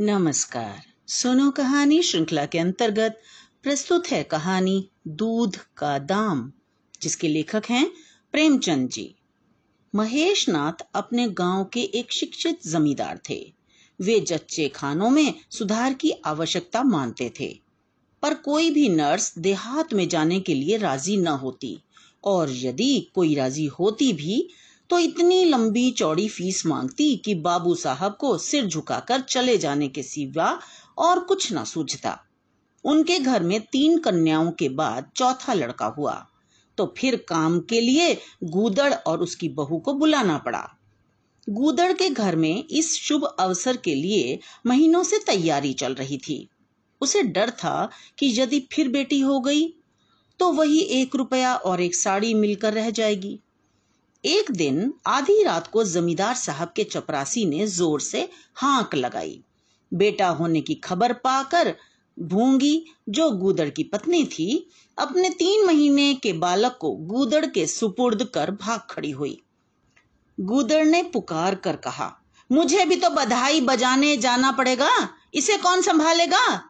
नमस्कार। सुनो कहानी श्रृंखला के अंतर्गत प्रस्तुत है कहानी दूध का दाम, जिसके लेखक हैं प्रेमचंद जी। महेश नाथ अपने गाँव के एक शिक्षित जमींदार थे। वे जच्चे खानों में सुधार की आवश्यकता मानते थे, पर कोई भी नर्स देहात में जाने के लिए राज़ी न होती, और यदि कोई राज़ी होती भी तो इतनी लंबी चौड़ी फ़ीस मांगती कि बाबू साहब को सिर झुकाकर चले जाने के सिवा और कुछ ना सूझता। उनके घर में तीन कन्याओं के बाद चौथा लड़का हुआ। तो फिर काम के लिए गूदड़ और उसकी बहू को बुलाना पड़ा। गूदड़ के घर में इस शुभ अवसर के लिए महीनों से तैयारी चल रही थी। उसे डर था कि यदि फिर बेटी हो गई तो वही एक रुपया और एक साड़ी मिलकर रह जाएगी। एक दिन आधी रात को जमींदार साहब के चपरासी ने ज़ोर से हाक लगाई। बेटा होने की खबर पाकर भूँगी, जो गूदड़ की पत्नी थी, अपने तीन महीने के बालक को गूदड़ के सुपुर्द कर भाग खड़ी हुई। गूदड़ ने पुकार कर कहा, मुझे भी तो बधाई बजाने जाना पड़ेगा, इसे कौन संभालेगा?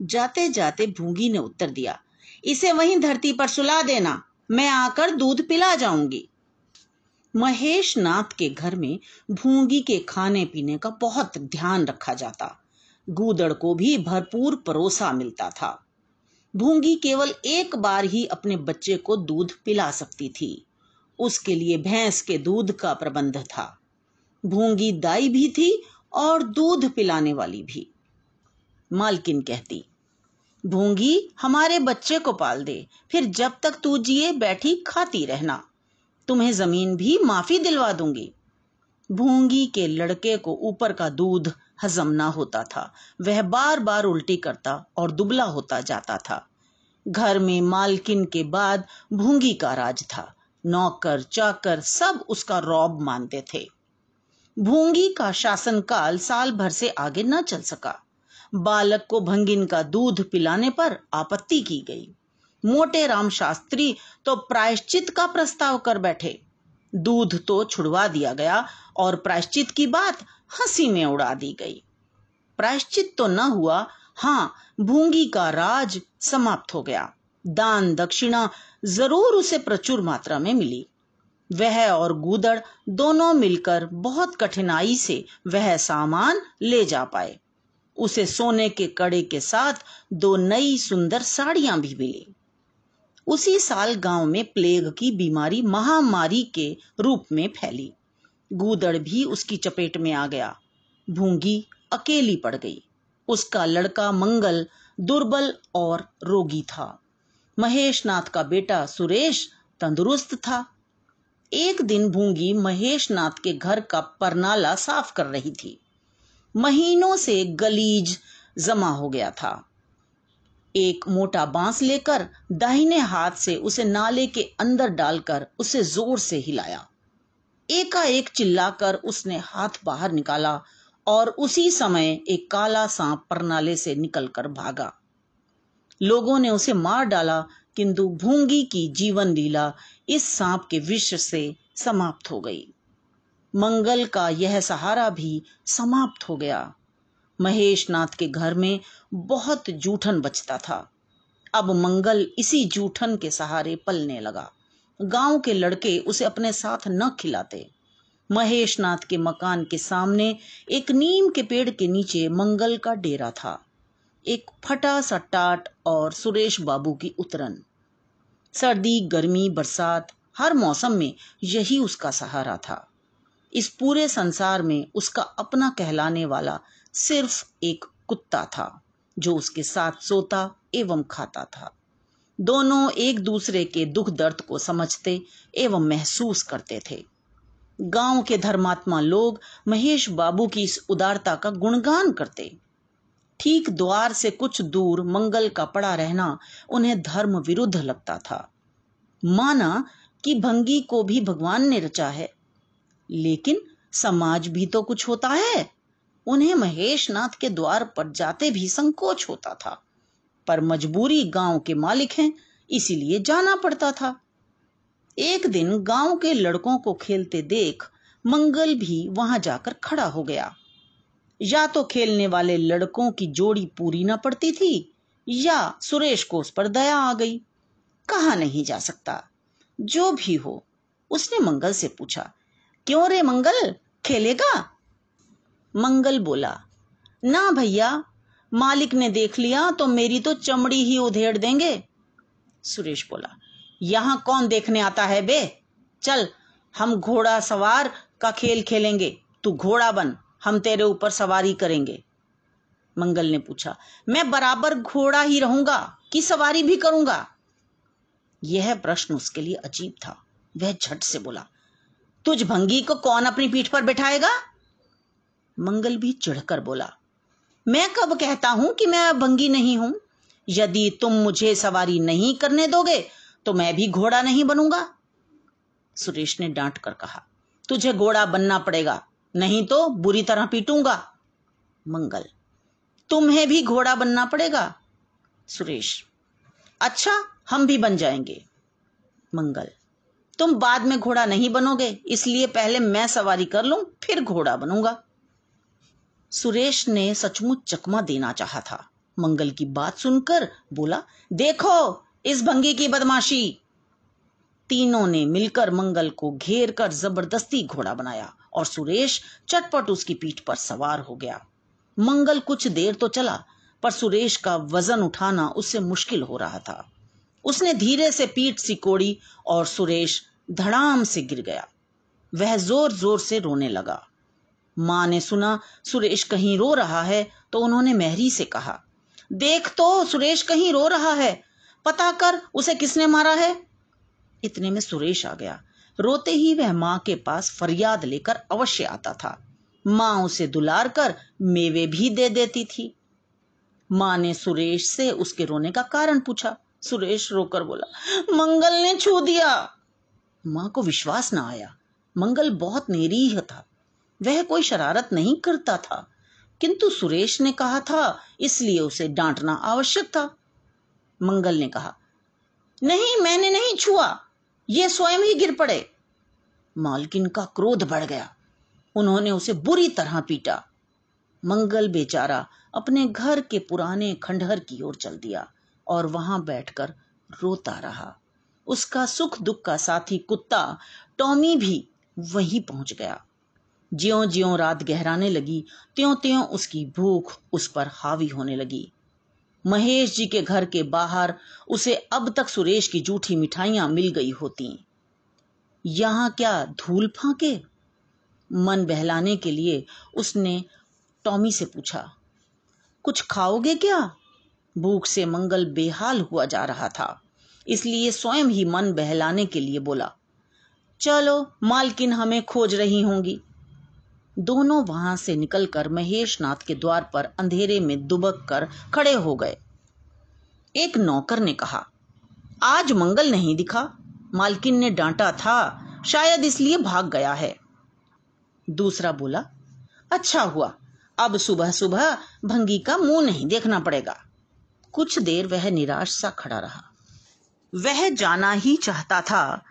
जाते जाते भूँगी ने उत्तर दिया, इसे वहीं धरती पर सुला देना, मैं आकर दूध पिला जाऊँगी। महेश नाथ के घर में भूँगी के खाने पीने का बहुत ध्यान रखा जाता। गूदड़ को भी भरपूर परोसा मिलता था। भूँगी केवल एक बार ही अपने बच्चे को दूध पिला सकती थी। उसके लिए भैंस के दूध का प्रबंध था। भूँगी दाई भी थी और दूध पिलाने वाली भी। मालकिन कहती, भूँगी, हमारे बच्चे को पाल दे, फिर जब तक तू जिए, बैठी खाती रहना। तुम्हें ज़मीन भी माफ़ी दिलवा दूँगी। भूँगी के लड़के को ऊपर का दूध हजम ना होता था। वह बार बार उल्टी करता और दुबला होता जाता था। घर में मालकिन के बाद भूँगी का राज था। नौकर, चाकर सब उसका रौब मानते थे। भूँगी का शासनकाल साल भर से आगे न चल सका। बालक को भंगिन का दूध पिलाने पर आपत्ति की गई। मोटे राम शास्त्री तो प्रायश्चित का प्रस्ताव कर बैठे। दूध तो छुड़वा दिया गया और प्रायश्चित की बात हँसी में उड़ा दी गई। प्रायश्चित तो न हुआ हाँ भूँगी का राज समाप्त हो गया। दान दक्षिणा ज़रूर उसे प्रचुर मात्रा में मिली। वह और गूदड़ दोनों मिलकर बहुत कठिनाई से वह सामान ले जा पाए। उसे सोने के कड़े के साथ दो नई सुंदर साड़ियाँ भी मिली। उसी साल गाँव में प्लेग की बीमारी महामारी के रूप में फैली। गूदड़ भी उसकी चपेट में आ गया। भूँगी अकेली पड़ गई। उसका लड़का मंगल, दुर्बल और रोगी था। महेश नाथ का बेटा सुरेश तंदुरुस्त था। एक दिन भूँगी महेश नाथ के घर का परनाला साफ़ कर रही थी। महीनों से गलीज जमा हो गया था। एक मोटा बाँस लेकर दाहिने हाथ से उसे नाले के अंदर डालकर उसे ज़ोर से हिलाया। एकाएक चिल्लाकर उसने हाथ बाहर निकाला और उसी समय एक काला सांप परनाले से निकलकर भागा। लोगों ने उसे मार डाला, किंतु भूँगी की जीवन लीला इस सांप के विष से समाप्त हो गई। मंगल का यह सहारा भी समाप्त हो गया। महेश नाथ के घर में बहुत जूठन बचता था। अब मंगल इसी जूठन के सहारे पलने लगा। गाँव के लड़के उसे अपने साथ न खिलाते। महेश नाथ के मकान के सामने एक नीम के पेड़ के नीचे मंगल का डेरा था। एक फटा सा टाट और सुरेश बाबू की उतरन। सर्दी, गर्मी, बरसात, हर मौसम में यही उसका सहारा था। इस पूरे संसार में उसका अपना कहलाने वाला सिर्फ़ एक कुत्ता था, जो उसके साथ सोता एवं खाता था। दोनों एक दूसरे के दुख दर्द को समझते एवं महसूस करते थे। गाँव के धर्मात्मा लोग महेश बाबू की इस उदारता का गुणगान करते। ठीक द्वार से कुछ दूर मंगल का पड़ा रहना उन्हें धर्म विरुद्ध लगता था। माना कि भंगी को भी भगवान ने रचा है लेकिन समाज भी तो कुछ होता है। उन्हें महेश नाथ के द्वार पर जाते भी संकोच होता था। पर मजबूरी गाँव के मालिक हैं, इसीलिए जाना पड़ता था। एक दिन गाँव के लड़कों को खेलते देख मंगल भी वहाँ जाकर खड़ा हो गया। या तो खेलने वाले लड़कों की जोड़ी पूरी ना पड़ती थी, या सुरेश को उस पर दया आ गई। कहा नहीं जा सकता। जो भी हो, उसने मंगल से पूछा क्यों रे मंगल? खेलेगा? मंगल बोला, ना भैया, मालिक ने देख लिया तो मेरी तो चमड़ी ही उधेड़ देंगे। सुरेश बोला, यहाँ कौन देखने आता है बे? चल, हम घोड़ा सवार का खेल खेलेंगे। तू घोड़ा बन, हम तेरे ऊपर सवारी करेंगे। मंगल ने पूछा, मैं बराबर घोड़ा ही रहूँगा कि सवारी भी करूँगा? यह प्रश्न उसके लिए अजीब था। वह झट से बोला तुझ भंगी को कौन अपनी पीठ पर बैठाएगा? मंगल भी चिढ़कर बोला, मैं कब कहता हूँ कि मैं भंगी नहीं हूँ? यदि तुम मुझे सवारी नहीं करने दोगे तो मैं भी घोड़ा नहीं बनूँगा। सुरेश ने डांट कर कहा, तुझे घोड़ा बनना पड़ेगा, नहीं तो बुरी तरह पीटूँगा। मंगल, तुम्हें भी घोड़ा बनना पड़ेगा? सुरेश अच्छा हम भी बन जाएँगे। मंगल तुम बाद में घोड़ा नहीं बनोगे, इसलिए पहले मैं सवारी कर लूँ, फिर घोड़ा बनूँगा। सुरेश ने सचमुच चकमा देना चाहा था। मंगल की बात सुनकर बोला, देखो, इस भंगी की बदमाशी! तीनों ने मिलकर मंगल को घेर कर ज़बरदस्ती घोड़ा बनाया और सुरेश चटपट उसकी पीठ पर सवार हो गया। मंगल कुछ देर तो चला, पर सुरेश का वज़न उठाना उससे मुश्किल हो रहा था। उसने धीरे से पीठ सिकोड़ी और सुरेश धड़ाम से गिर गया। वह ज़ोर ज़ोर से रोने लगा। माँ ने सुना, सुरेश कहीं रो रहा है तो उन्होंने मेहरी से कहा, देख तो सुरेश कहीं रो रहा है। पता कर, उसे किसने मारा है? इतने में सुरेश आ गया। रोते ही वह माँ के पास फरियाद लेकर अवश्य आता था। माँ उसे दुलार कर मेवे भी दे देती थी। माँ ने सुरेश से उसके रोने का कारण पूछा। सुरेश रोकर बोला, मंगल ने छू दिया। माँ को विश्वास ना आया। मंगल बहुत निरीह था। वह कोई शरारत नहीं करता था। किंतु सुरेश ने कहा था, इसलिए उसे डांटना आवश्यक था। मंगल ने कहा, नहीं, मैंने नहीं छुआ। ये स्वयं ही गिर पड़े। मालकिन का क्रोध बढ़ गया। उन्होंने उसे बुरी तरह पीटा। मंगल बेचारा अपने घर के पुराने खंडहर की ओर चल दिया। और वहाँ बैठकर रोता रहा। उसका सुख दुख का साथी कुत्ता टॉमी भी वहीं पहुँच गया। ज्यो ज्यो रात गहराने लगी त्यों त्यों उसकी भूख उस पर हावी होने लगी। महेश जी के घर के बाहर उसे अब तक सुरेश की जूठी मिठाइयाँ मिल गई होती। यहाँ क्या धूल फांके? मन बहलाने के लिए उसने टॉमी से पूछा, कुछ खाओगे क्या? भूख से मंगल बेहाल हुआ जा रहा था। इसलिए स्वयं ही मन बहलाने के लिए बोला, चलो, मालकिन हमें खोज रही होंगी। दोनों वहाँ से निकलकर महेश नाथ के द्वार पर अंधेरे में दुबक कर खड़े हो गए। एक नौकर ने कहा, आज मंगल नहीं दिखा। मालकिन ने डांटा था, शायद इसलिए भाग गया है। दूसरा बोला अच्छा हुआ, अब सुबह सुबह भंगी का मुँह नहीं देखना पड़ेगा। कुछ देर वह निराश सा खड़ा रहा। वह जाना ही चाहता था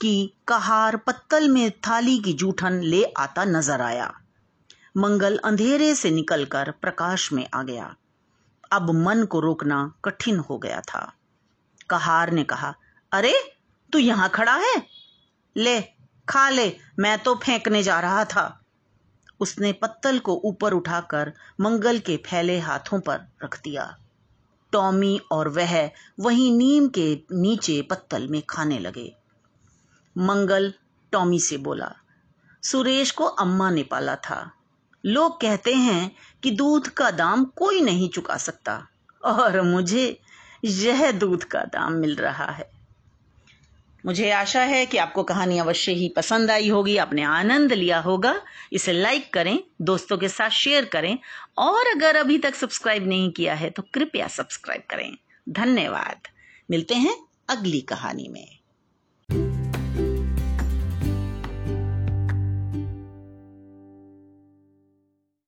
कि कहार पत्तल में थाली की जूठन ले आता नज़र आया। मंगल अंधेरे से निकलकर प्रकाश में आ गया। अब मन को रोकना कठिन हो गया था। कहार ने कहा, अरे, तू यहाँ खड़ा है? ले, खा ले, मैं तो फेंकने जा रहा था। उसने पत्तल को ऊपर उठाकर मंगल के फैले हाथों पर रख दिया। टॉमी और वह वहीं नीम के नीचे पत्तल में खाने लगे। मंगल टॉमी से बोला, सुरेश को अम्मा ने पाला था। लोग कहते हैं कि दूध का दाम कोई नहीं चुका सकता, और मुझे यह दूध का दाम मिल रहा है। मुझे आशा है कि आपको कहानी अवश्य ही पसंद आई होगी, आपने आनंद लिया होगा। इसे लाइक करें, दोस्तों के साथ शेयर करें, और अगर अभी तक सब्सक्राइब नहीं किया है तो कृपया सब्सक्राइब करें। धन्यवाद। मिलते हैं अगली कहानी में।